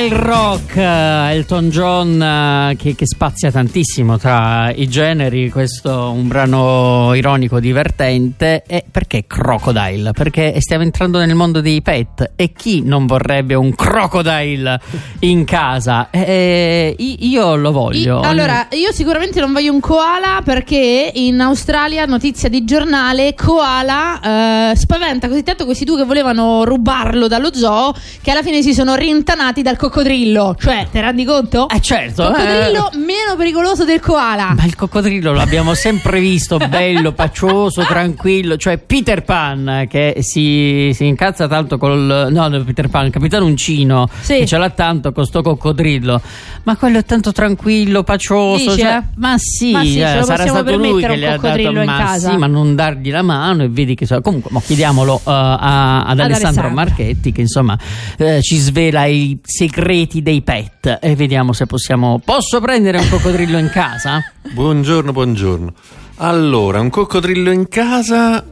il rock, Elton John eh, che, che, spazia tantissimo tra i generi, questo un brano ironico, divertente. E perché Crocodile? Perché stiamo entrando nel mondo dei pet e chi non vorrebbe un crocodile in casa? E, io lo voglio. I, allora, io sicuramente non voglio un koala perché in Australia, notizia di giornale, koala eh, spaventa così tanto questi due che volevano rubarlo dallo zoo che alla fine si sono rintanati dal coccodrillo. Cioè, ti rendi conto? Eh certo. Coccodrillo eh. meno pericoloso del koala. Ma il coccodrillo l'abbiamo sempre visto bello, paccioso, tranquillo. Cioè, Peter Pan che si, si incazza tanto col. No, Peter Pan, il capitano Uncino sì. che ce l'ha tanto con sto coccodrillo. Ma quello è tanto tranquillo, paccioso. Cioè, ma sì, ma sì sarà stato lui che gli ha dato. Ma sì, ma non dargli la mano e vedi che. Comunque, mo chiediamolo uh, a, ad, ad Alessandro, Alessandro Marchetti che insomma eh, ci svela i segreti dei pet e vediamo se possiamo. Posso prendere un coccodrillo in casa? Buongiorno, buongiorno. Allora, un coccodrillo in casa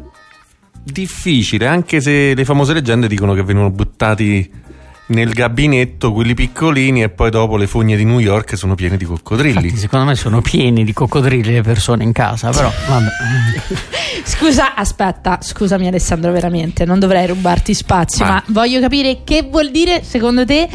difficile, anche se le famose leggende dicono che vengono buttati nel gabinetto quelli piccolini e poi dopo le fogne di New York sono piene di coccodrilli. Infatti, secondo me sono pieni di coccodrilli le persone in casa, però vabbè. Scusa, aspetta, scusami Alessandro, veramente, non dovrei rubarti spazio, ma, ma voglio capire che vuol dire secondo te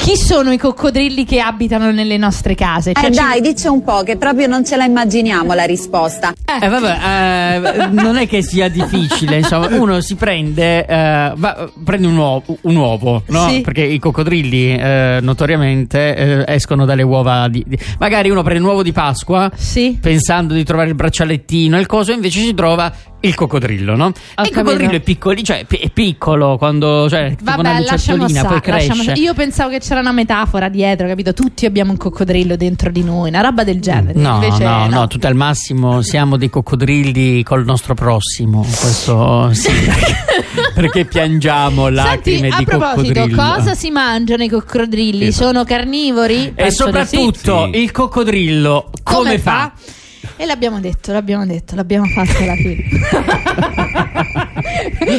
chi sono i coccodrilli che abitano nelle nostre case? Cioè, eh ci... dai, dice un po' che proprio non ce la immaginiamo la risposta. Eh, vabbè, eh, non è che sia difficile, insomma, uno si prende, eh, va, prende un uovo, un uovo no? Sì. Perché i coccodrilli eh, notoriamente eh, escono dalle uova di, di, Magari uno prende un uovo di Pasqua sì. pensando di trovare il braccialettino e il coso, invece si trova il coccodrillo, no? Ho il coccodrillo è piccolo, cioè è piccolo quando, cioè, Vabbè, una lucertolina, poi cresce. Io pensavo che c'era una metafora dietro, capito? Tutti abbiamo un coccodrillo dentro di noi, una roba del genere. No, Invece, no, no, no, tutto al massimo siamo dei coccodrilli col nostro prossimo. Questo sì, perché piangiamo lacrime Senti, di coccodrillo. A proposito, cosa si mangiano i coccodrilli? Esatto. Sono carnivori? E soprattutto sì. il coccodrillo come, come fa? fa? E l'abbiamo detto, l'abbiamo detto, l'abbiamo fatto alla fine.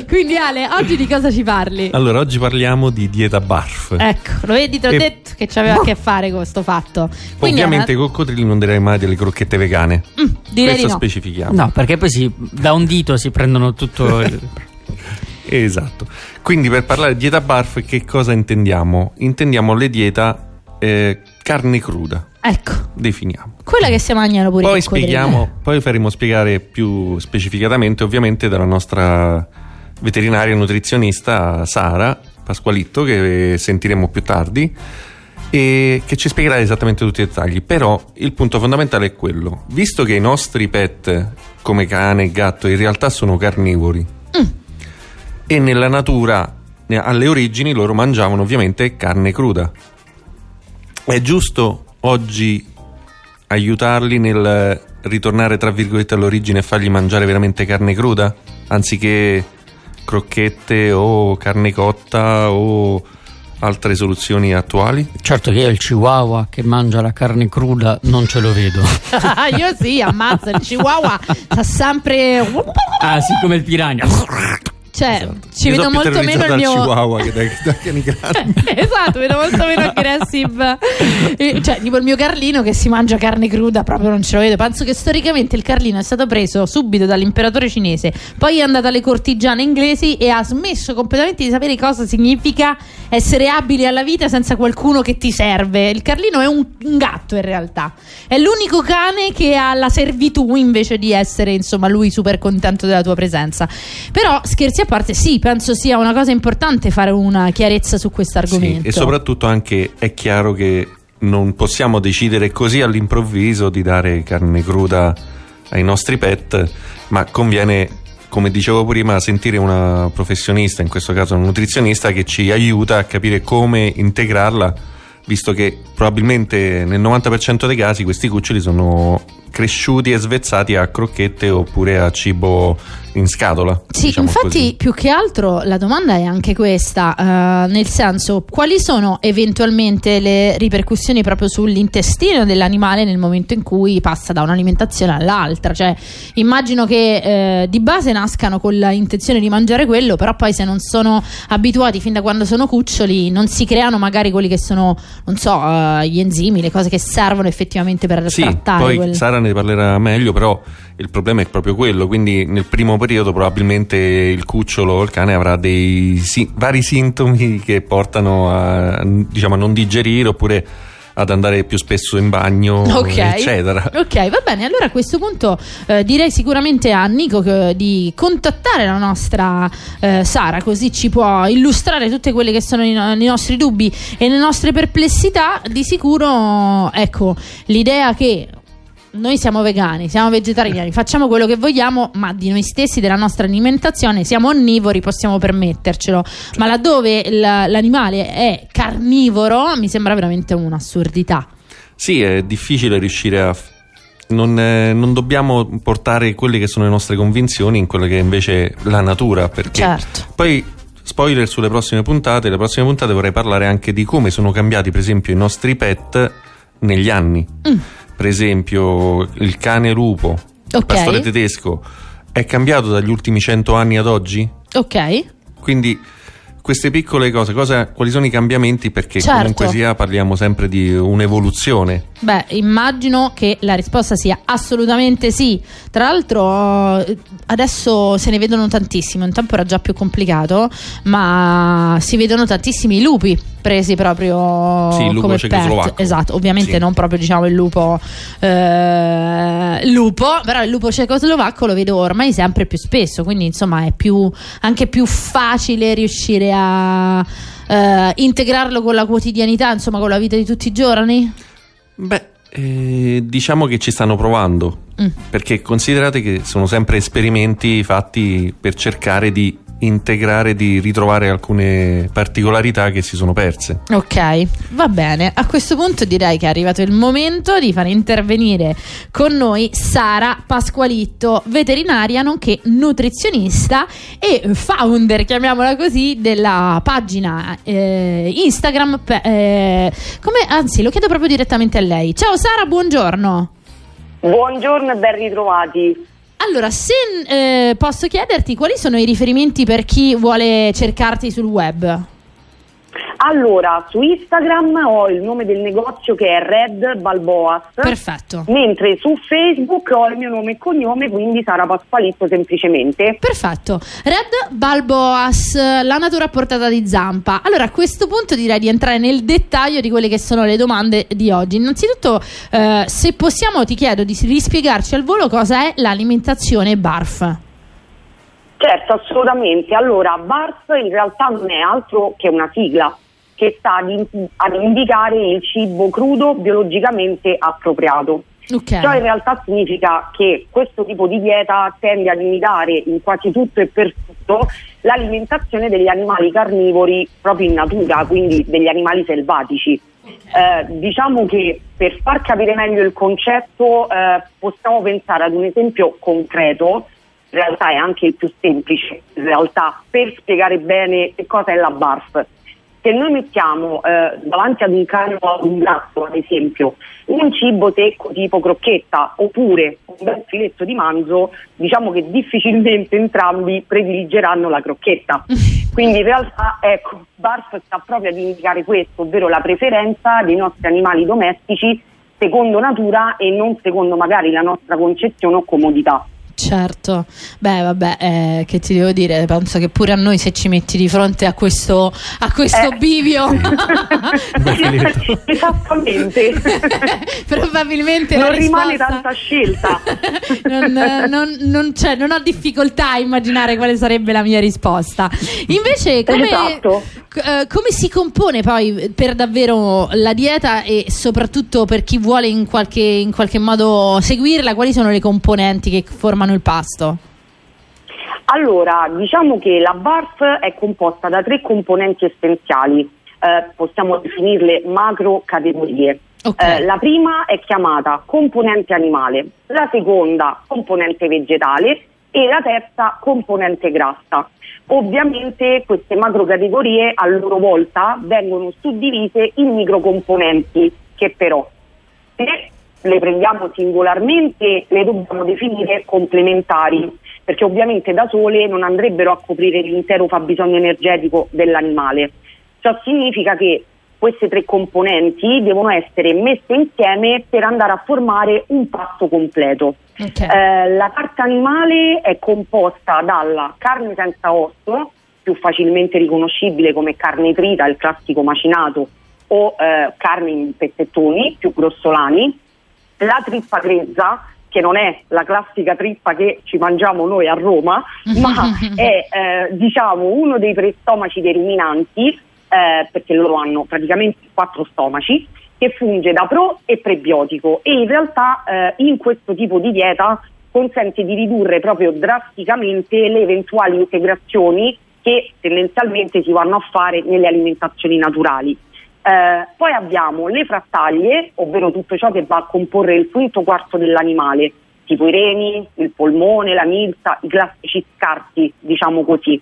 Quindi Ale, oggi di cosa ci parli? Allora, oggi parliamo di dieta barf. Ecco, lo vedi, ti ho e... detto che c'aveva a che fare con questo fatto. Quindi Ovviamente una... i coccodrilli non direi mai delle crocchette vegane. Mm, direi Questo no. specifichiamo. No, perché poi si, da un dito si prendono tutto il... esatto. Quindi per parlare di dieta barf che cosa intendiamo? Intendiamo le dieta eh, carne cruda. Ecco. Definiamo. Quella che si mangiano pure poi spieghiamo, Poi faremo spiegare più specificatamente ovviamente dalla nostra veterinaria nutrizionista Sara Pasqualitto che sentiremo più tardi e che ci spiegherà esattamente tutti i dettagli. Però il punto fondamentale è quello, visto che i nostri pet come cane e gatto in realtà sono carnivori mm. e nella natura alle origini loro mangiavano ovviamente carne cruda. È giusto oggi aiutarli nel ritornare tra virgolette all'origine e fargli mangiare veramente carne cruda anziché crocchette o carne cotta o altre soluzioni attuali? Certo che io il chihuahua che mangia la carne cruda non ce lo vedo. io sì, ammazza, il chihuahua sta sempre... ah sì, come il piranha. Cioè, esatto. ci vedo molto meno il mio chihuahua che da, da Esatto, vedo molto meno aggressive. cioè, tipo il mio Carlino che si mangia carne cruda, proprio non ce lo vedo. Penso che storicamente il Carlino è stato preso subito dall'imperatore cinese, poi è andato alle cortigiane inglesi e ha smesso completamente di sapere cosa significa essere abili alla vita senza qualcuno che ti serve. Il Carlino è un, un gatto in realtà. È l'unico cane che ha la servitù invece di essere, insomma, lui super contento della tua presenza. Però scherzi a parte, sì, penso sia una cosa importante fare una chiarezza su questo argomento. Sì, e soprattutto anche è chiaro che non possiamo decidere così all'improvviso di dare carne cruda ai nostri pet, ma conviene, come dicevo prima, sentire una professionista, in questo caso un nutrizionista, che ci aiuta a capire come integrarla, visto che probabilmente nel 90% dei casi questi cuccioli sono cresciuti e svezzati a crocchette oppure a cibo in scatola. Sì, diciamo infatti così. più che altro la domanda è anche questa, eh, nel senso quali sono eventualmente le ripercussioni proprio sull'intestino dell'animale nel momento in cui passa da un'alimentazione all'altra? Cioè immagino che eh, di base nascano con l'intenzione di mangiare quello, però poi se non sono abituati fin da quando sono cuccioli non si creano magari quelli che sono, non so, eh, gli enzimi, le cose che servono effettivamente per Sì, trattare poi quel... Sara ne parlerà meglio, però il problema è proprio quello, quindi nel primo periodo probabilmente il cucciolo o il cane avrà dei si- vari sintomi che portano a, diciamo, a non digerire oppure ad andare più spesso in bagno, Ok. eccetera. Ok, va bene. Allora a questo punto eh, direi sicuramente a Nico che- di contattare la nostra eh, Sara, così ci può illustrare tutte quelle che sono i, i nostri dubbi e le nostre perplessità. Di sicuro, ecco, l'idea che noi siamo vegani, siamo vegetariani, facciamo quello che vogliamo, ma di noi stessi, della nostra alimentazione, siamo onnivori, possiamo permettercelo. Ma laddove l'animale è carnivoro, mi sembra veramente un'assurdità. Sì, è difficile riuscire a... Non, eh, non dobbiamo portare quelle che sono le nostre convinzioni in quella che è invece la natura, perché Certo. poi spoiler sulle prossime puntate, le prossime puntate vorrei parlare anche di come sono cambiati per esempio i nostri pet negli anni. Mm. Per esempio il cane lupo, il Ok. pastore tedesco, è cambiato dagli ultimi 100 anni ad oggi? Ok. Quindi queste piccole cose, cosa- quali sono i cambiamenti? Perché Certo. comunque sia parliamo sempre di un'evoluzione. Beh, immagino che la risposta sia assolutamente sì. Tra l'altro, adesso se ne vedono tantissimi. Un tempo era già più complicato, ma si vedono tantissimi lupi presi proprio Sì, il lupo come pet. Esatto, ovviamente Sì. non proprio diciamo il lupo eh, lupo, però il lupo cecoslovacco lo vedo ormai sempre più spesso, quindi insomma è più anche più facile riuscire a eh, integrarlo con la quotidianità, insomma, con la vita di tutti i giorni. Beh, eh, diciamo che ci stanno provando. Mm. Perché considerate che sono sempre esperimenti fatti per cercare di integrare, di ritrovare alcune particolarità che si sono perse. Ok, va bene. A questo punto direi che è arrivato il momento di far intervenire con noi Sara Pasqualitto, veterinaria nonché nutrizionista e founder, chiamiamola così, della pagina eh, Instagram. pe- eh, come, anzi, lo chiedo proprio direttamente a lei. Ciao Sara, buongiorno. Buongiorno e ben ritrovati. Allora, se eh, posso chiederti quali sono i riferimenti per chi vuole cercarti sul web? Allora, su Instagram ho il nome del negozio che è Red Balboas, Perfetto. mentre su Facebook ho il mio nome e cognome, quindi Sara Pasqualitto semplicemente. Perfetto. Red Balboas, la natura a portata di zampa. Allora, a questo punto direi di entrare nel dettaglio di quelle che sono le domande di oggi. Innanzitutto, eh, se possiamo, ti chiedo di rispiegarci al volo cosa è l'alimentazione BARF. Certo, assolutamente. Allora, BARF in realtà non è altro che una sigla che sta ad, in- ad indicare il cibo crudo biologicamente appropriato. Ok. Ciò in realtà significa che questo tipo di dieta tende a limitare in quasi tutto e per tutto l'alimentazione degli animali carnivori proprio in natura, quindi degli animali selvatici. Eh, diciamo che per far capire meglio il concetto eh, possiamo pensare ad un esempio concreto, in realtà è anche il più semplice, in realtà, per spiegare bene che cosa è la BARF. Se noi mettiamo eh, davanti ad un cane o ad un gatto, ad esempio, un cibo secco tipo crocchetta oppure un bel filetto di manzo, diciamo che difficilmente entrambi prediligeranno la crocchetta. Quindi in realtà, ecco, BARF sta proprio ad indicare questo, ovvero la preferenza dei nostri animali domestici secondo natura e non secondo magari la nostra concezione o comodità. Certo, beh, vabbè, eh, che ti devo dire? Penso che pure a noi, se ci metti di fronte a questo, a questo Eh. bivio, Esattamente. probabilmente non rimane risposta- tanta scelta. non, non- non c'è- non ho difficoltà a immaginare quale sarebbe la mia risposta. Invece, come, Esatto. Eh, come si compone poi per davvero la dieta e soprattutto per chi vuole in qualche, in qualche modo seguirla? Quali sono le componenti che formano il pasto? Allora, diciamo che la BARF è composta da tre componenti essenziali, eh, possiamo definirle macro categorie. Okay. Eh, la prima è chiamata componente animale, la seconda componente vegetale e la terza componente grassa. Ovviamente queste macrocategorie a loro volta vengono suddivise in microcomponenti che però se le prendiamo singolarmente le dobbiamo definire complementari perché ovviamente da sole non andrebbero a coprire l'intero fabbisogno energetico dell'animale. Ciò significa che queste tre componenti devono essere messe insieme per andare a formare un pasto completo. Okay. Eh, la carta animale è composta dalla carne senza osso, più facilmente riconoscibile come carne trita, il classico macinato, o eh, carne in pezzettoni più grossolani, la trippa grezza, che non è la classica trippa che ci mangiamo noi a Roma, ma è eh, diciamo uno dei tre stomaci dei ruminanti, eh, perché loro hanno praticamente quattro stomaci, che funge da pro e prebiotico e in realtà eh, in questo tipo di dieta consente di ridurre proprio drasticamente le eventuali integrazioni che tendenzialmente si vanno a fare nelle alimentazioni naturali. Eh, poi abbiamo le frattaglie, ovvero tutto ciò che va a comporre il quinto quarto dell'animale, tipo i reni, il polmone, la milza, i classici scarti, diciamo così,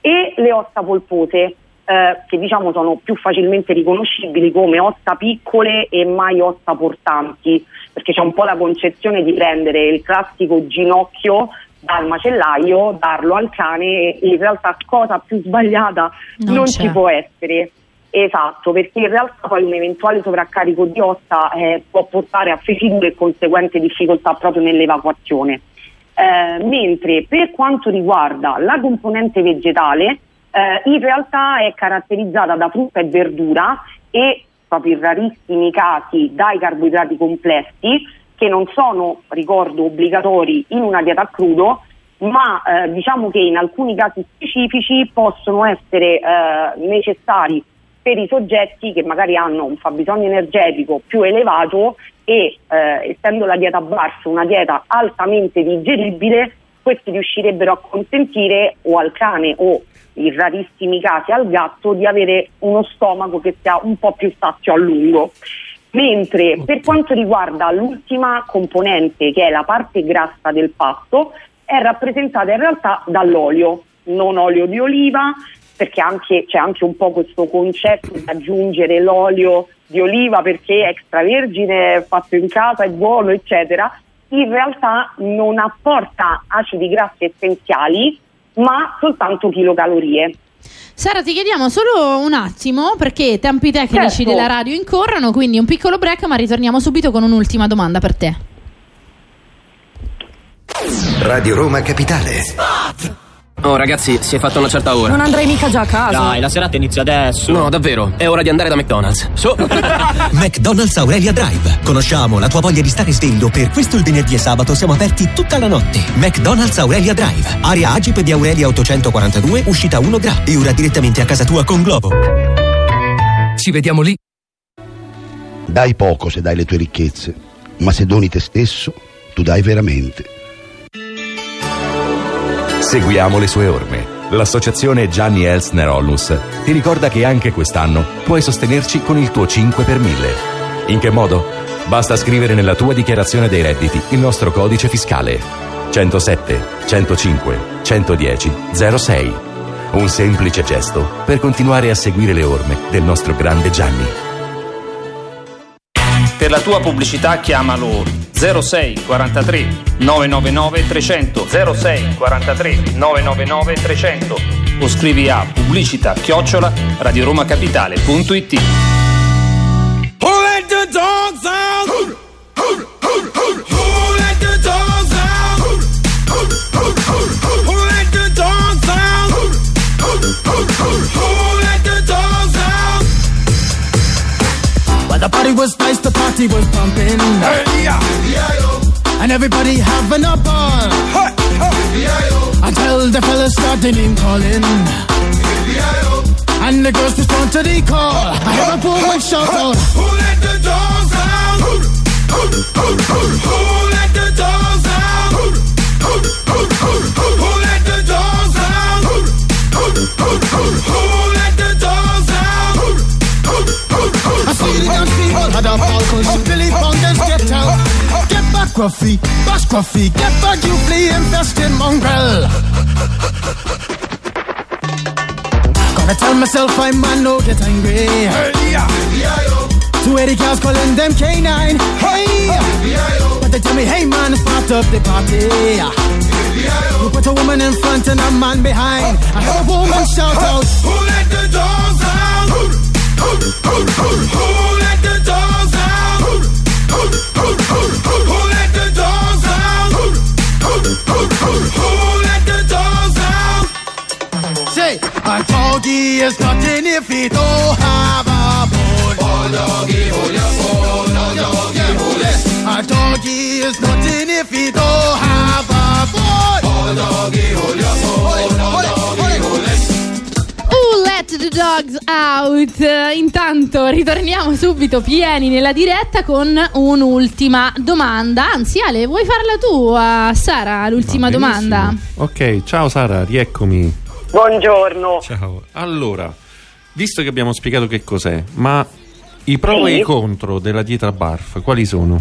e le ossa polpose, eh, che diciamo sono più facilmente riconoscibili come ossa piccole e mai ossa portanti, perché c'è un po' la concezione di prendere il classico ginocchio dal macellaio, darlo al cane e in realtà cosa più sbagliata non, non ci può essere. Esatto, perché in realtà poi un eventuale sovraccarico di ossa eh, può portare a feciture e conseguente difficoltà proprio nell'evacuazione. Eh, mentre per quanto riguarda la componente vegetale, eh, in realtà è caratterizzata da frutta e verdura e proprio in rarissimi casi dai carboidrati complessi che non sono, ricordo, obbligatori in una dieta crudo, ma eh, diciamo che in alcuni casi specifici possono essere eh, necessari per i soggetti che magari hanno un fabbisogno energetico più elevato e eh, essendo la dieta BARF una dieta altamente digeribile, questi riuscirebbero a consentire o al cane o in rarissimi casi al gatto di avere uno stomaco che sia un po' più sazio a lungo. Mentre per quanto riguarda l'ultima componente, che è la parte grassa del pasto, è rappresentata in realtà dall'olio, non olio di oliva, perché anche, c'è anche un po' questo concetto di aggiungere l'olio di oliva perché è extravergine, fatto in casa, è buono, eccetera. In realtà non apporta acidi grassi essenziali, ma soltanto chilocalorie. Sara, ti chiediamo solo un attimo perché i tempi tecnici certo. della radio incorrono, quindi un piccolo break, ma ritorniamo subito con un'ultima domanda per te. Radio Roma Capitale. Spot! Oh ragazzi, si è fatta una certa ora. Non andrei mica già a casa. Dai, la serata inizia adesso. No, davvero. È ora di andare da McDonald's. Su. McDonald's Aurelia Drive. Conosciamo la tua voglia di stare sveglio. Per questo il venerdì e sabato siamo aperti tutta la notte. McDonald's Aurelia Drive. Area Agip di Aurelia 842, uscita 1 Gra. E ora direttamente a casa tua con Globo. Ci vediamo lì. Dai poco se dai le tue ricchezze, ma se doni te stesso, tu dai veramente. Seguiamo le sue orme. L'associazione Gianni Elsner Ollus ti ricorda che anche quest'anno puoi sostenerci con il tuo 5 per 1000. In che modo? Basta scrivere nella tua dichiarazione dei redditi il nostro codice fiscale 107 105 110 06. Un semplice gesto per continuare a seguire le orme del nostro grande Gianni. Per la tua pubblicità chiamalo 06 43 999 300 06 43 999 300 o scrivi a pubblicità chiocciola radioromacapitale.it party was pumping. Yeah. and everybody having a ball. Hey, hey. Until the fellas started name calling. And the girls respond to the call. I have a poor one shout out. Who let the dogs out? Who, let the dogs out? Who, let the dogs out? Who, let the dogs out? Scruffy, pas scruffy, get back you flea infested mongrel. Gonna tell myself I'm man, no get angry. Hey, yeah, yeah, Two eighty cows calling them K9. Hey, but they tell me, hey man, start up the party. You put a woman in front and a man behind. I heard a woman shout out, Who let the dogs out? Who, who, who, who, who let the dogs is nothing if he don't have a bone. Oh, doggy, hold your bone. Oh, doggy, hold it. A doggy is nothing if he don't have a bone. Oh, doggy, hold your bone. Oh, doggy, hold it. Who let the dogs out? Intanto ritorniamo subito pieni nella diretta con un'ultima domanda. Anzi, Ale, vuoi farla tu a Sara l'ultima domanda? Ok, ciao Sara, rieccomi. Buongiorno. Ciao. Allora, visto che abbiamo spiegato che cos'è, ma i pro Sì. e i contro della dieta BARF quali sono?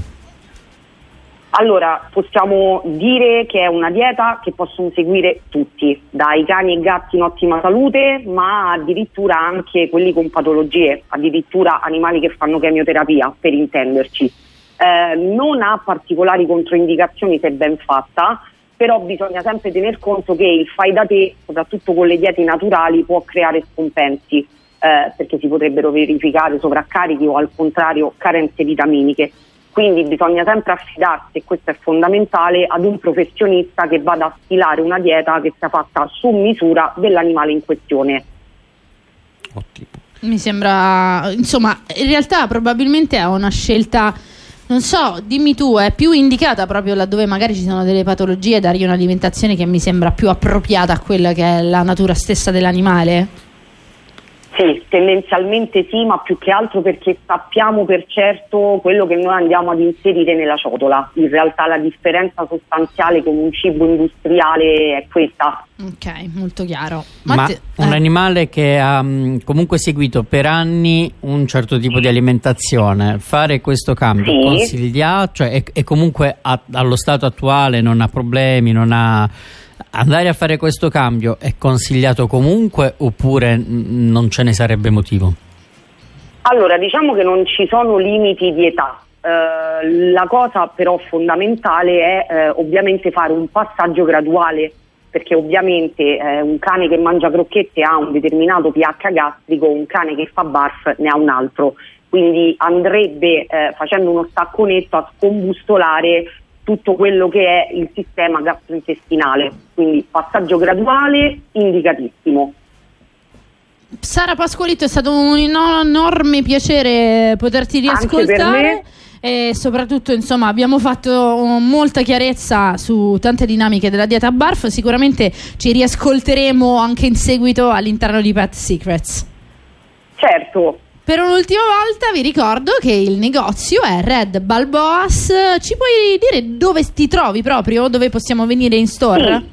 Allora, possiamo dire che è una dieta che possono seguire tutti, dai cani e gatti in ottima salute, ma addirittura anche quelli con patologie, addirittura animali che fanno chemioterapia, per intenderci. Eh, non ha particolari controindicazioni se ben fatta, però bisogna sempre tener conto che il fai da te, soprattutto con le diete naturali, può creare scompensi, eh, perché si potrebbero verificare sovraccarichi o al contrario carenze vitaminiche. Quindi bisogna sempre affidarsi, e questo è fondamentale, ad un professionista che vada a stilare una dieta che sia fatta su misura dell'animale in questione. Mi sembra, insomma, in realtà probabilmente è una scelta, non so, dimmi tu, è più indicata proprio laddove magari ci sono delle patologie, dargli un'alimentazione che mi sembra più appropriata a quella che è la natura stessa dell'animale? Sì, tendenzialmente sì, ma più che altro perché sappiamo per certo quello che noi andiamo ad inserire nella ciotola. In realtà la differenza sostanziale con un cibo industriale è questa. Ok, molto chiaro. Ma te- un eh, animale che ha mh, comunque seguito per anni un certo tipo di alimentazione, fare questo cambio Sì. consiglia, cioè è comunque a- allo stato attuale non ha problemi, non ha andare a fare questo cambio è consigliato comunque oppure non ce ne sarebbe motivo? Allora, diciamo che non ci sono limiti di età. Eh, la cosa però fondamentale è eh, ovviamente fare un passaggio graduale, perché ovviamente eh, un cane che mangia crocchette ha un determinato pH gastrico, un cane che fa barf ne ha un altro. Quindi andrebbe eh, facendo uno stacconetto a scombustolare tutto quello che è il sistema gastrointestinale. Quindi passaggio graduale, indicatissimo. Sara Pasqualito è stato un eno- enorme piacere poterti riascoltare. E soprattutto, insomma, abbiamo fatto molta chiarezza su tante dinamiche della dieta BARF. Sicuramente ci riascolteremo anche in seguito all'interno di Pet Secrets. Certo. Per un'ultima volta vi ricordo che il negozio è Red Balboas. Ci puoi dire dove ti trovi proprio? Dove possiamo venire in store? Sì.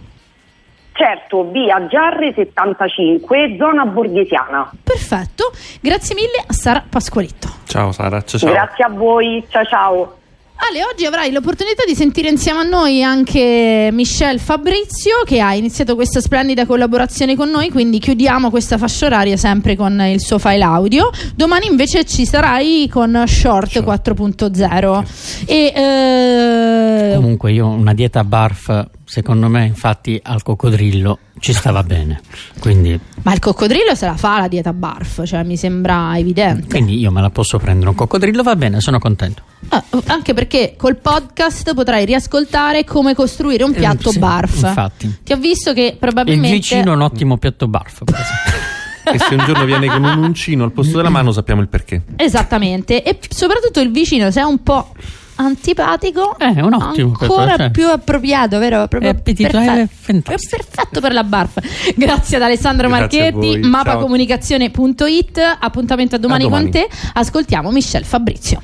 Certo, via Giarre 75, zona borghesiana. Perfetto, grazie mille a Sara Pasqualitto. Ciao Sara, ciao ciao. Grazie a voi, ciao ciao. Ale, oggi avrai l'opportunità di sentire insieme a noi anche Michelle Fabrizio che ha iniziato questa splendida collaborazione con noi, quindi chiudiamo questa fascia oraria sempre con il suo file audio. Domani invece ci sarai con Short 4.0 e eh, Comunque io una dieta barf, secondo me infatti al coccodrillo ci stava bene, quindi, ma il coccodrillo se la fa la dieta barf, cioè mi sembra evidente. quindi io me la posso prendere, un coccodrillo va bene, sono contento. Ah, anche perché col podcast potrai riascoltare come costruire un piatto Eh, sì, barf. infatti. Ti ho visto che Il probabilmente vicino è un ottimo piatto barf. per esempio. E se un giorno viene con un uncino al posto della mano sappiamo il perché. Esattamente, e soprattutto il vicino, se è un po' antipatico, Eh, è un ottimo ancora questo, più appropriato, vero? Proprio È perfetto. È perfetto per la barf. Grazie ad Alessandro Grazie Marchetti, mappacomunicazione.it. Appuntamento a domani, A domani. con te. Ascoltiamo Michelle Fabrizio.